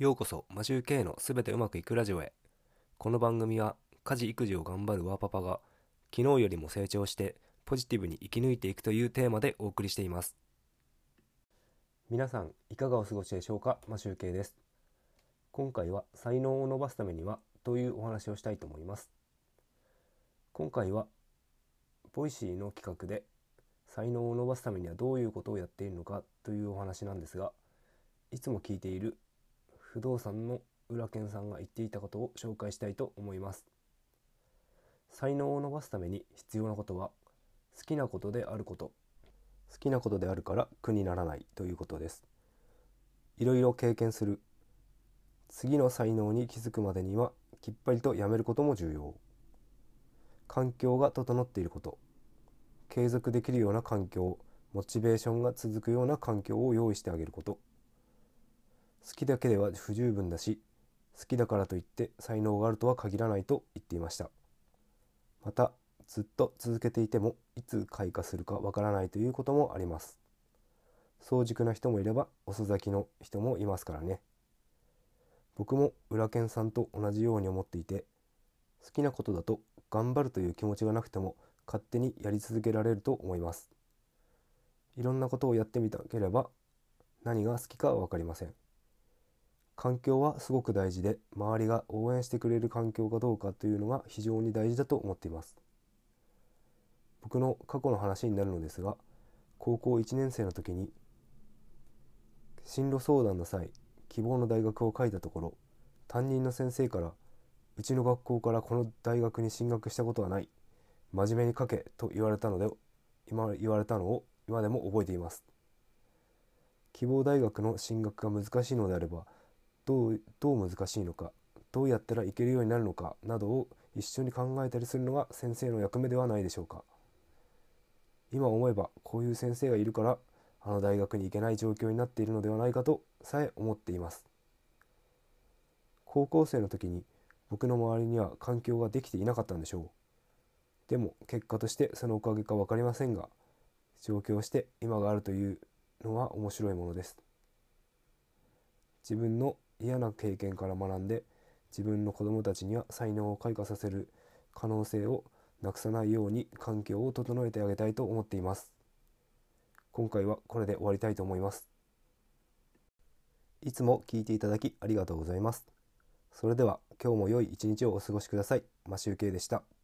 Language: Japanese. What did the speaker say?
ようこそマジュー K のすべてうまくいくラジオへ。この番組は家事育児を頑張るワーパパが昨日よりも成長してポジティブに生き抜いていくというテーマでお送りしています。皆さんいかがお過ごしでしょうか？マシュー K です。今回は才能を伸ばすためにはというお話をしたいと思います。今回は Voicy の企画で才能を伸ばすためにはどういうことをやっているのかというお話なんですがいつも聞いている不動産の浦健さんが言っていたことを紹介したいと思います。才能を伸ばすために必要なことは好きなことであること。好きなことであるから苦にならないということです。いろいろ経験する。次の才能に気づくまでにはきっぱりとやめることも重要。環境が整っていること。継続できるような環境モチベーションが続くような環境を用意してあげること。きだけでは不十分だし好きだからといって才能があるとは限らないと言っていました。またずっと続けていてもいつ開花するかわからないということもあります。早熟な人もいれば遅咲きの人もいますからね。僕も裏剣さんと同じように思っていて好きなことだと頑張るという気持ちがなくても勝手にやり続けられると思います。いろんなことをやってみたければ何が好きかは分かりません。環境はすごく大事で周りが応援してくれる環境かどうかというのが非常に大事だと思っています。僕の過去の話になるのですが高校1年生の時に進路相談の際希望の大学を書いたところ担任の先生から「うちの学校からこの大学に進学したことはない真面目に書け」と言われたので今言われたのを今でも覚えています。希望大学の進学が難しいのであればどうどう難しいのかどうやったらいけるようになるのかなどを一緒に考えたりするのが先生の役目ではないでしょうか。今思えばこういう先生がいるからあの大学に行けない状況になっているのではないかとさえ思っています。高校生の時に僕の周りには環境ができていなかったんでしょう。でも結果としてそのおかげか分かりませんが上京して今があるというのは面白いものです。自分の嫌な経験から学んで自分の子供たちには才能を開花させる可能性をなくさないように環境を整えてあげたいと思っています。今回はこれで終わりたいと思います。いつも聞いていただきありがとうございます。それでは今日も良い一日をお過ごしください。マシュウケイでした。